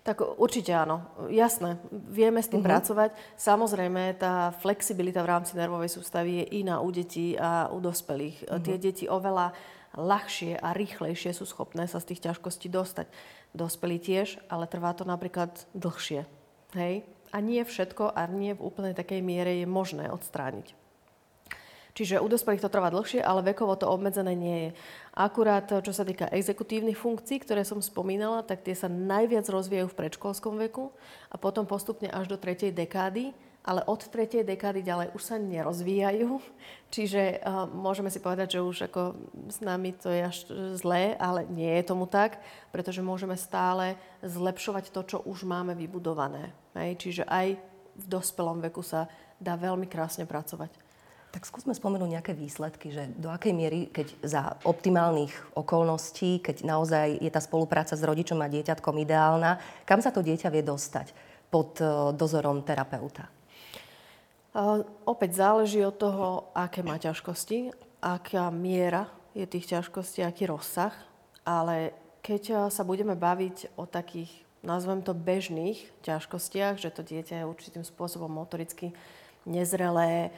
Tak určite áno, jasné. Vieme s tým uh-huh. pracovať. Samozrejme, tá flexibilita v rámci nervovej sústavy je iná u detí a u dospelých. Uh-huh. Tie deti oveľa ľahšie a rýchlejšie sú schopné sa z tých ťažkostí dostať. Dospelí tiež, ale trvá to napríklad dlhšie. Hej? A nie všetko a nie v úplnej takej miere je možné odstrániť. Čiže u dospelých to trvá dlhšie, ale vekovo to obmedzené nie je. Akurát, čo sa týka exekutívnych funkcií, ktoré som spomínala, tak tie sa najviac rozvíjajú v predškolskom veku a potom postupne až do tretej dekády, ale od tretej dekády ďalej už sa nerozvíjajú. Čiže uh, môžeme si povedať, že už ako s nami to je až zlé, ale nie je tomu tak, pretože môžeme stále zlepšovať to, čo už máme vybudované. Hej? Čiže aj v dospelom veku sa dá veľmi krásne pracovať. Tak skúsme spomenúť nejaké výsledky, že do akej miery, keď za optimálnych okolností, keď naozaj je tá spolupráca s rodičom a dieťatkom ideálna, kam sa to dieťa vie dostať pod e, dozorom terapeuta? Uh, opäť záleží od toho, aké má ťažkosti, aká miera je tých ťažkostí, aký rozsah, ale keď e, sa budeme baviť o takých, nazvem to bežných ťažkostiach, že to dieťa je určitým spôsobom motoricky nezrelé,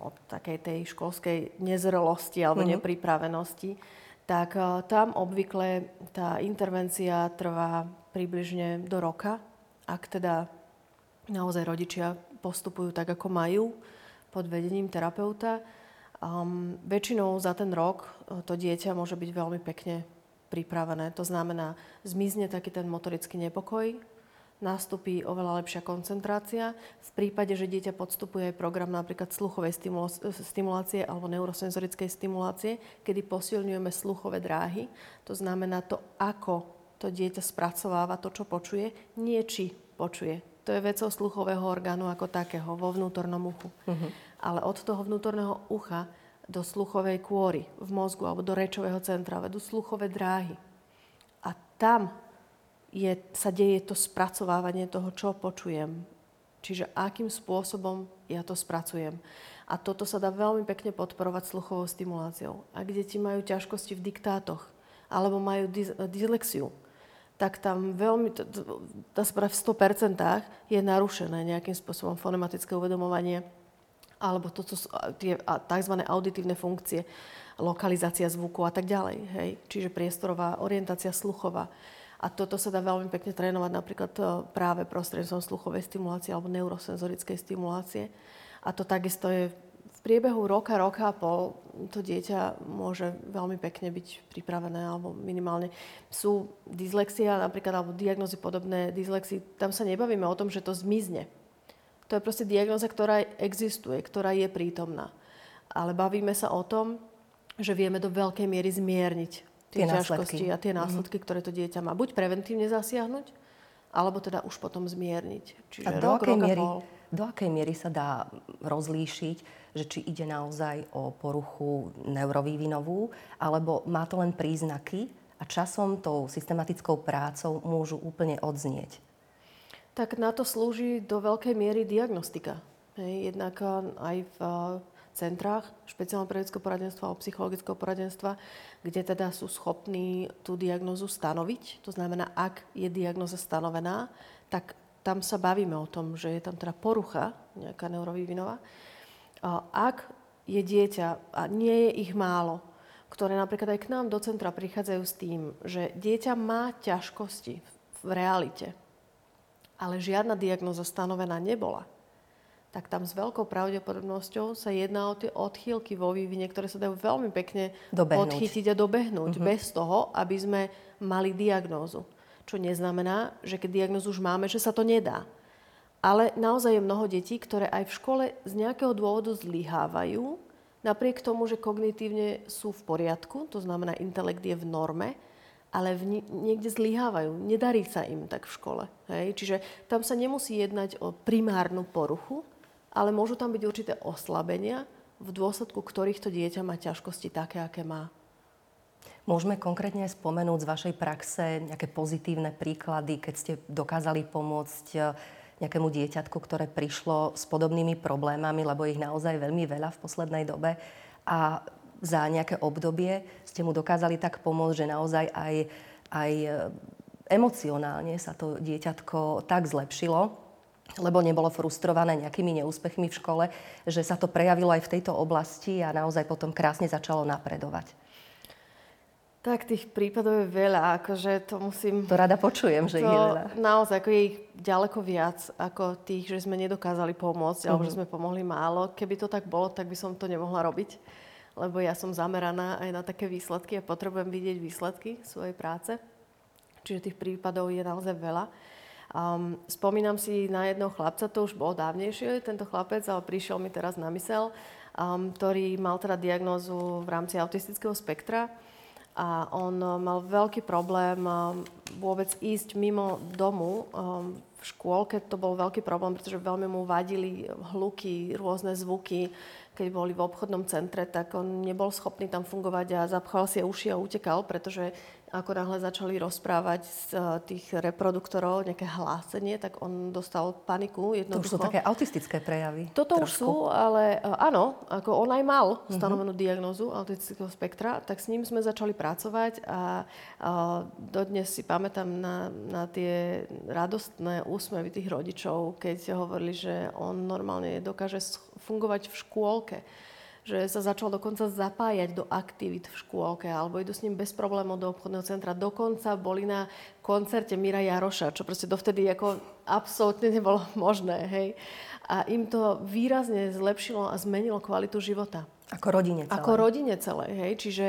od takej tej školskej nezrelosti alebo mm-hmm. nepripravenosti, tak uh, tam obvykle tá intervencia trvá približne do roka, ak teda naozaj rodičia postupujú tak, ako majú pod vedením terapeuta. Um, väčšinou za ten rok uh, to dieťa môže byť veľmi pekne pripravené. To znamená, zmizne taký ten motorický nepokoj, nastupí oveľa lepšia koncentrácia. V prípade, že dieťa podstupuje aj program napríklad sluchovej stimulácie alebo neurosenzorickej stimulácie, kedy posilňujeme sluchové dráhy, to znamená to, ako to dieťa spracováva to, čo počuje, nie či počuje. To je vecou sluchového orgánu ako takého vo vnútornom uchu. Uh-huh. Ale od toho vnútorného ucha do sluchovej kôry v mozgu alebo do rečového centra vedú sluchové dráhy. A tam je, sa deje to spracovávanie toho, čo počujem. Čiže akým spôsobom ja to spracujem. A toto sa dá veľmi pekne podporovať sluchovou stimuláciou. Ak deti majú ťažkosti v diktátoch alebo majú dys- dyslexiu, tak tam veľmi, dá sa v 100% je narušené nejakým spôsobom fonematické uvedomovanie alebo to, sú tie tzv. auditívne funkcie, lokalizácia zvuku a tak ďalej. Hej? Čiže priestorová orientácia sluchová. A toto sa dá veľmi pekne trénovať napríklad e, práve prostredníctvom sluchovej stimulácie alebo neurosenzorickej stimulácie. A to takisto je priebehu roka, roka a pol to dieťa môže veľmi pekne byť pripravené alebo minimálne. Sú dyslexia napríklad alebo diagnozy podobné dyslexii, tam sa nebavíme o tom, že to zmizne. To je proste diagnoza, ktorá existuje, ktorá je prítomná. Ale bavíme sa o tom, že vieme do veľkej miery zmierniť tie, tie ťažkosti a tie mhm. následky, mm-hmm. ktoré to dieťa má. Buď preventívne zasiahnuť, alebo teda už potom zmierniť. Čiže a do, rok, akej miery, do akej miery sa dá rozlíšiť, že či ide naozaj o poruchu neurovývinovú, alebo má to len príznaky a časom tou systematickou prácou môžu úplne odznieť? Tak na to slúži do veľkej miery diagnostika. Hej, jednak aj v centrách špeciálneho pedagogického poradenstva alebo psychologického poradenstva, kde teda sú schopní tú diagnozu stanoviť. To znamená, ak je diagnoza stanovená, tak tam sa bavíme o tom, že je tam teda porucha, nejaká neurovývinová. Ak je dieťa, a nie je ich málo, ktoré napríklad aj k nám do centra prichádzajú s tým, že dieťa má ťažkosti v realite, ale žiadna diagnoza stanovená nebola tak tam s veľkou pravdepodobnosťou sa jedná o tie odchýlky vo vývine, ktoré sa dajú veľmi pekne dobehnúť. odchytiť a dobehnúť mm-hmm. bez toho, aby sme mali diagnózu. Čo neznamená, že keď diagnózu už máme, že sa to nedá. Ale naozaj je mnoho detí, ktoré aj v škole z nejakého dôvodu zlyhávajú, napriek tomu, že kognitívne sú v poriadku, to znamená, intelekt je v norme, ale v, niekde zlyhávajú. Nedarí sa im tak v škole. Hej? Čiže tam sa nemusí jednať o primárnu poruchu, ale môžu tam byť určité oslabenia, v dôsledku ktorých to dieťa má ťažkosti také, aké má. Môžeme konkrétne spomenúť z vašej praxe nejaké pozitívne príklady, keď ste dokázali pomôcť eh, nejakému dieťatku, ktoré prišlo s podobnými problémami, lebo ich naozaj veľmi veľa v poslednej dobe a za nejaké obdobie ste mu dokázali tak pomôcť, že naozaj aj, aj eh, emocionálne sa to dieťatko tak zlepšilo, lebo nebolo frustrované nejakými neúspechmi v škole, že sa to prejavilo aj v tejto oblasti a naozaj potom krásne začalo napredovať. Tak tých prípadov je veľa, akože to musím... To rada počujem, že to, ich je veľa. Naozaj, ako je ich ďaleko viac ako tých, že sme nedokázali pomôcť, uh-huh. alebo že mhm. sme pomohli málo. Keby to tak bolo, tak by som to nemohla robiť, lebo ja som zameraná aj na také výsledky a potrebujem vidieť výsledky svojej práce. Čiže tých prípadov je naozaj veľa. Um, spomínam si na jedného chlapca, to už bolo dávnejšie, tento chlapec, ale prišiel mi teraz na mysel, um, ktorý mal teda diagnózu v rámci autistického spektra a on mal veľký problém vôbec ísť mimo domu. V škôlke to bol veľký problém, pretože veľmi mu vadili hluky, rôzne zvuky. Keď boli v obchodnom centre, tak on nebol schopný tam fungovať a zapchal si uši a utekal, pretože ako náhle začali rozprávať z eh, tých reproduktorov nejaké hlásenie, tak on dostal paniku. To už sú také autistické prejavy. Toto trošku. už sú, ale uh, áno, ako on aj mal mhm. stanovenú uh-huh. diagnózu autistického spektra, tak s ním sme začali pracovať a uh, dodnes si pamätám na, na tie radostné úsmevy tých rodičov, keď hovorili, že on normálne dokáže fungovať v škôlke že sa začal dokonca zapájať do aktivít v škôlke alebo idú s ním bez problémov do obchodného centra. Dokonca boli na koncerte Mira Jaroša, čo proste dovtedy ako absolútne nebolo [LAUGHS] možné. Hej. A im to výrazne zlepšilo a zmenilo kvalitu života. Ako rodine celé. Ako rodine celé, hej. Čiže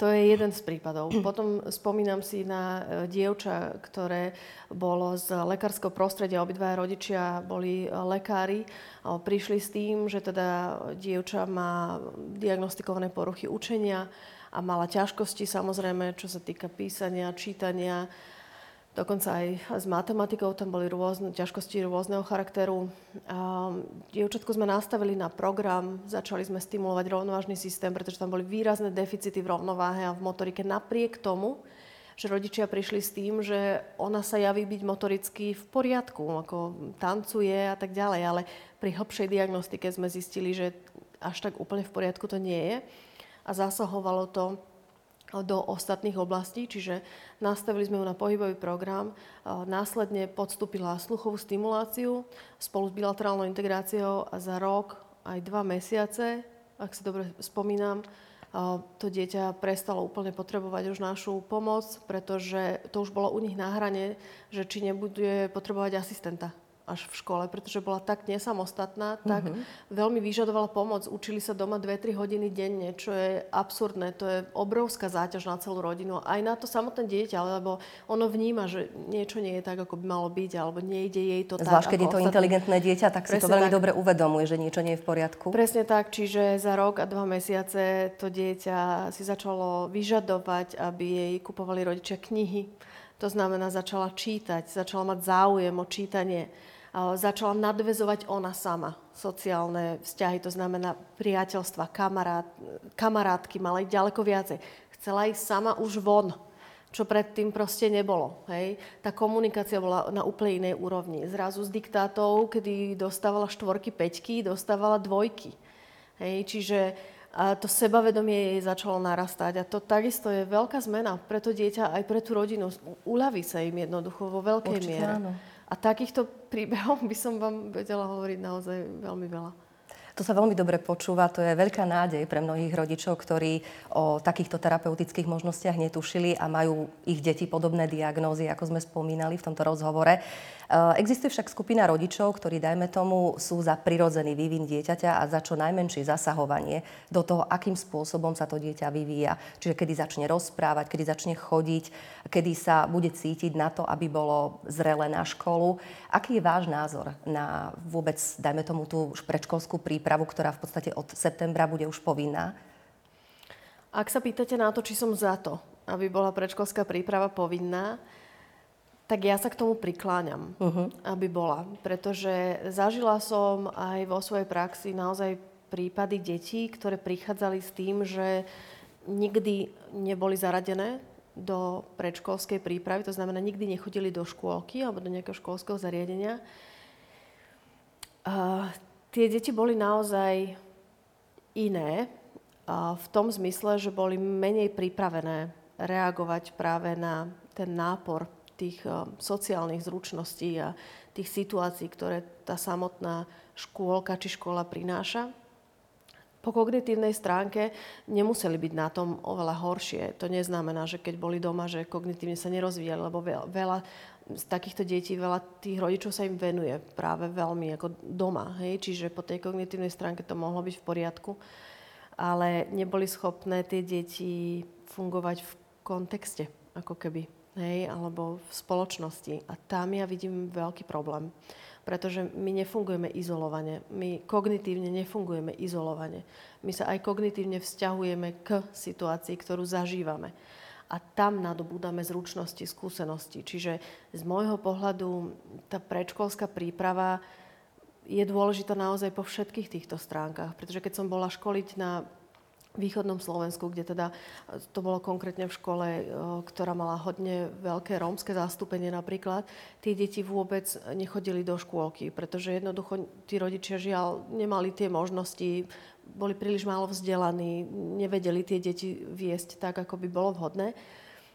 to je jeden z prípadov. [CLEARS THROAT] Potom spomínam si na e, dievča, ktoré bolo z lekárskeho prostredia. Obidvaja rodičia boli e, lekári. Prišli s tým, že teda dievča má diagnostikované poruchy učenia a mala ťažkosti samozrejme, čo sa týka písania, čítania, Dokonca aj s matematikou tam boli rôzne ťažkosti rôzneho charakteru. Dievčatku sme nastavili na program, začali sme stimulovať rovnovážny systém, pretože tam boli výrazné deficity v rovnováhe a v motorike. Napriek tomu, že rodičia prišli s tým, že ona sa javí byť motoricky v poriadku, ako tancuje a tak ďalej, ale pri hlbšej diagnostike sme zistili, že až tak úplne v poriadku to nie je a zasahovalo to do ostatných oblastí, čiže nastavili sme ju na pohybový program. Následne podstúpila sluchovú stimuláciu spolu s bilaterálnou integráciou a za rok aj dva mesiace, ak si dobre spomínam, to dieťa prestalo úplne potrebovať už našu pomoc, pretože to už bolo u nich na hrane, že či nebude potrebovať asistenta až v škole, pretože bola tak nesamostatná, tak uh-huh. veľmi vyžadovala pomoc. Učili sa doma 2-3 hodiny denne, čo je absurdné. To je obrovská záťaž na celú rodinu. Aj na to samotné dieťa, lebo ono vníma, že niečo nie je tak, ako by malo byť, alebo nejde jej to Zvlášť, tak. Zvlášť, keď je to ostatní. inteligentné dieťa, tak Presne si to veľmi tak. dobre uvedomuje, že niečo nie je v poriadku. Presne tak, čiže za rok a dva mesiace to dieťa si začalo vyžadovať, aby jej kupovali rodičia knihy. To znamená, začala čítať, začala mať záujem o čítanie začala nadvezovať ona sama sociálne vzťahy, to znamená priateľstva, kamarát, kamarátky, mala ich ďaleko viacej. Chcela ísť sama už von, čo predtým proste nebolo. Hej. Tá komunikácia bola na úplne inej úrovni. Zrazu z diktátov, kedy dostávala štvorky, peťky, dostávala dvojky. Hej. Čiže a to sebavedomie jej začalo narastať. A to takisto je veľká zmena pre to dieťa aj pre tú rodinu. Uľaví sa im jednoducho vo veľkej Určite miere. Áno. A takýchto príbehov by som vám vedela hovoriť naozaj veľmi veľa. To sa veľmi dobre počúva, to je veľká nádej pre mnohých rodičov, ktorí o takýchto terapeutických možnostiach netušili a majú ich deti podobné diagnózy, ako sme spomínali v tomto rozhovore. Eh, existuje však skupina rodičov, ktorí, dajme tomu, sú za prirodzený vývin dieťaťa a za čo najmenšie zasahovanie do toho, akým spôsobom sa to dieťa vyvíja. Čiže kedy začne rozprávať, kedy začne chodiť, kedy sa bude cítiť na to, aby bolo zrelé na školu. Aký je váš názor na vôbec, dajme tomu, tú predškolskú prípravu, ktorá v podstate od septembra bude už povinná? Ak sa pýtate na to, či som za to, aby bola predškolská príprava povinná, tak ja sa k tomu prikláňam, uh-huh. aby bola. Pretože zažila som aj vo svojej praxi naozaj prípady detí, ktoré prichádzali s tým, že nikdy neboli zaradené do predškolskej prípravy, to znamená, nikdy nechodili do škôlky alebo do nejakého školského zariadenia. A tie deti boli naozaj iné a v tom zmysle, že boli menej pripravené reagovať práve na ten nápor tých eh, sociálnych zručností a tých situácií, ktoré tá samotná škôlka či škola prináša. Po kognitívnej stránke nemuseli byť na tom oveľa horšie. To neznamená, že keď boli doma, že kognitívne sa nerozvíjali, lebo veľa z takýchto detí, veľa tých rodičov sa im venuje práve veľmi ako doma. Hej? Čiže po tej kognitívnej stránke to mohlo byť v poriadku. Ale neboli schopné tie deti fungovať v kontexte, ako keby hej, alebo v spoločnosti. A tam ja vidím veľký problém. Pretože my nefungujeme izolovane. My kognitívne nefungujeme izolovane. My sa aj kognitívne vzťahujeme k situácii, ktorú zažívame. a tam nadobúdame zručnosti, skúsenosti. Čiže z môjho pohľadu tá predškolská príprava je dôležitá naozaj po všetkých týchto stránkach. Pretože keď som bola školiť na východnom Slovensku, kde teda to bolo konkrétne v škole, e, ktorá mala hodne veľké rómske zastúpenie napríklad, tí deti vôbec nechodili do škôlky, pretože jednoducho tí rodičia žiaľ nemali tie možnosti, boli príliš málo vzdelaní, nevedeli tie deti viesť tak, ako by bolo vhodné.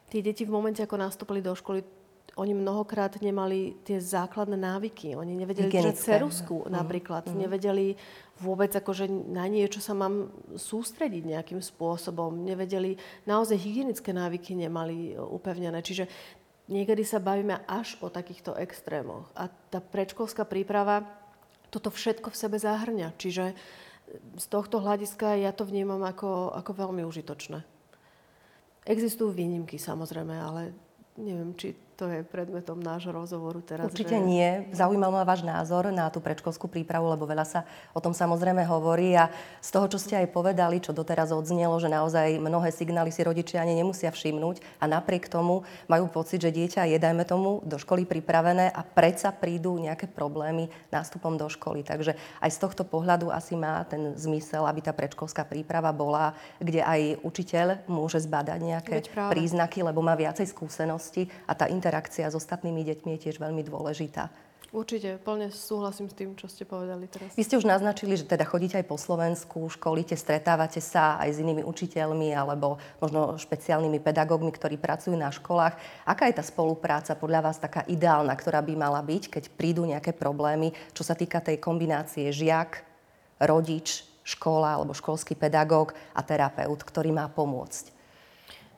Tí deti v momente, ako nastúpili do školy, oni mnohokrát nemali tie základné návyky. Oni nevedeli držať cerusku uh-huh. napríklad. Uh-huh. Nevedeli vôbec akože na niečo sa mám sústrediť nejakým spôsobom. Nevedeli, naozaj hygienické návyky nemali upevnené. Čiže niekedy sa bavíme až o takýchto extrémoch. A tá predškolská príprava toto všetko v sebe zahrňa. Čiže z tohto hľadiska ja to vnímam ako, ako veľmi užitočné. Existujú výnimky samozrejme, ale neviem, či to je predmetom nášho rozhovoru teraz. Určite že... nie. Zaujímal ma váš názor na tú predškolskú prípravu, lebo veľa sa o tom samozrejme hovorí a z toho, čo ste aj povedali, čo doteraz odznelo, že naozaj mnohé signály si rodičia ani nemusia všimnúť a napriek tomu majú pocit, že dieťa je, dajme tomu, do školy pripravené a predsa prídu nejaké problémy nástupom do školy. Takže aj z tohto pohľadu asi má ten zmysel, aby tá predškolská príprava bola, kde aj učiteľ môže zbadať nejaké príznaky, lebo má viacej skúsenosti a tá interakcia s ostatnými deťmi je tiež veľmi dôležitá. Určite, plne súhlasím s tým, čo ste povedali teraz. Vy ste už naznačili, že teda chodíte aj po Slovensku, školíte, stretávate sa aj s inými učiteľmi alebo možno špeciálnymi pedagógmi, ktorí pracujú na školách. Aká je tá spolupráca podľa vás taká ideálna, ktorá by mala byť, keď prídu nejaké problémy, čo sa týka tej kombinácie žiak, rodič, škola alebo školský pedagóg a terapeut, ktorý má pomôcť?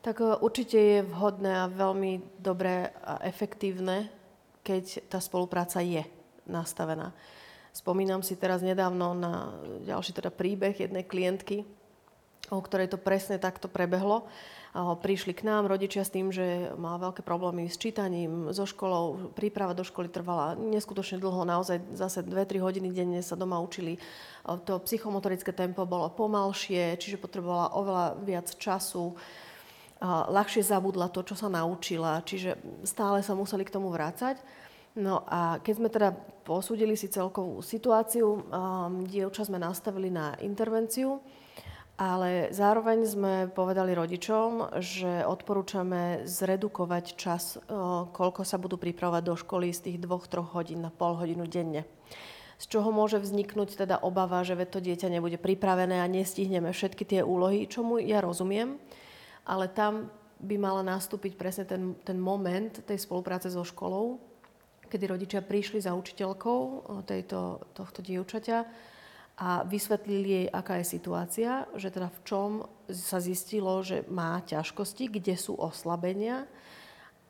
Tak e, určite je vhodné a veľmi dobré a efektívne, keď tá spolupráca je nastavená. Spomínam si teraz nedávno na ďalší teda príbeh jednej klientky, o ktorej to presne takto prebehlo. Prišli k nám rodičia s tým, že má veľké problémy s čítaním, so školou. Príprava do školy trvala neskutočne dlho, naozaj zase 2-3 hodiny denne sa doma učili. To psychomotorické tempo bolo pomalšie, čiže potrebovala oveľa viac času ľahšie zabudla to, čo sa naučila, čiže stále sa museli k tomu vrácať. No a keď sme teda posúdili si celkovú situáciu, um, dievča sme nastavili na intervenciu, ale zároveň sme povedali rodičom, že odporúčame zredukovať čas, uh, koľko sa budú pripravovať do školy z tých dvoch, troch hodín na pol hodinu denne. Z čoho môže vzniknúť teda obava, že to dieťa nebude pripravené a nestihneme všetky tie úlohy, čomu ja rozumiem ale tam by mala nastúpiť presne ten, ten moment tej spolupráce so školou, kedy rodičia prišli za učiteľkou tejto, tohto dievčaťa a vysvetlili jej, aká je situácia, že teda v čom sa zistilo, že má ťažkosti, kde sú oslabenia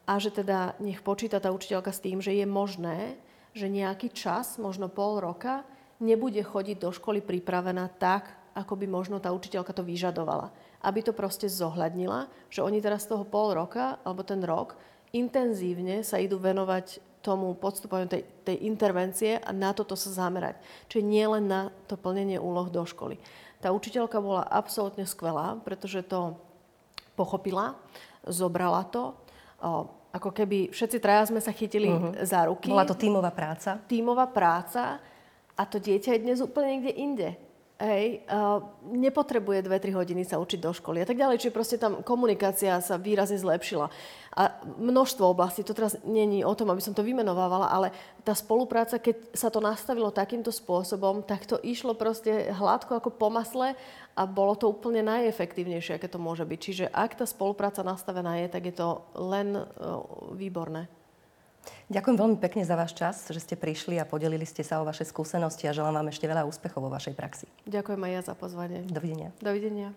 a že teda nech počíta tá učiteľka s tým, že je možné, že nejaký čas, možno pol roka, nebude chodiť do školy pripravená tak, ako by možno tá učiteľka to vyžadovala aby to proste zohľadnila, že oni teraz z toho pol roka alebo ten rok intenzívne sa idú venovať tomu podstupovaniu tej, tej intervencie a na toto sa zamerať. Čiže nie len na to plnenie úloh do školy. Tá učiteľka bola absolútne skvelá, pretože to pochopila, zobrala to. O, ako keby všetci traja sme sa chytili uh-huh. za ruky. Bola to tímová práca. Tímová práca a to dieťa je dnes úplne niekde inde hej, uh, nepotrebuje 2-3 hodiny sa učiť do školy a tak ďalej. Čiže proste tam komunikácia sa výrazne zlepšila. A množstvo oblastí, to teraz není o tom, aby som to vymenovávala, ale tá spolupráca, keď sa to nastavilo takýmto spôsobom, tak to išlo proste hladko ako po masle a bolo to úplne najefektívnejšie, aké to môže byť. Čiže ak tá spolupráca nastavená je, tak je to len uh, výborné. Ďakujem veľmi pekne za váš čas, že ste prišli a podelili ste sa o vaše skúsenosti a želám vám ešte veľa úspechov vo vašej praxi. Ďakujem aj ja za pozvanie. Dovidenia. Dovidenia.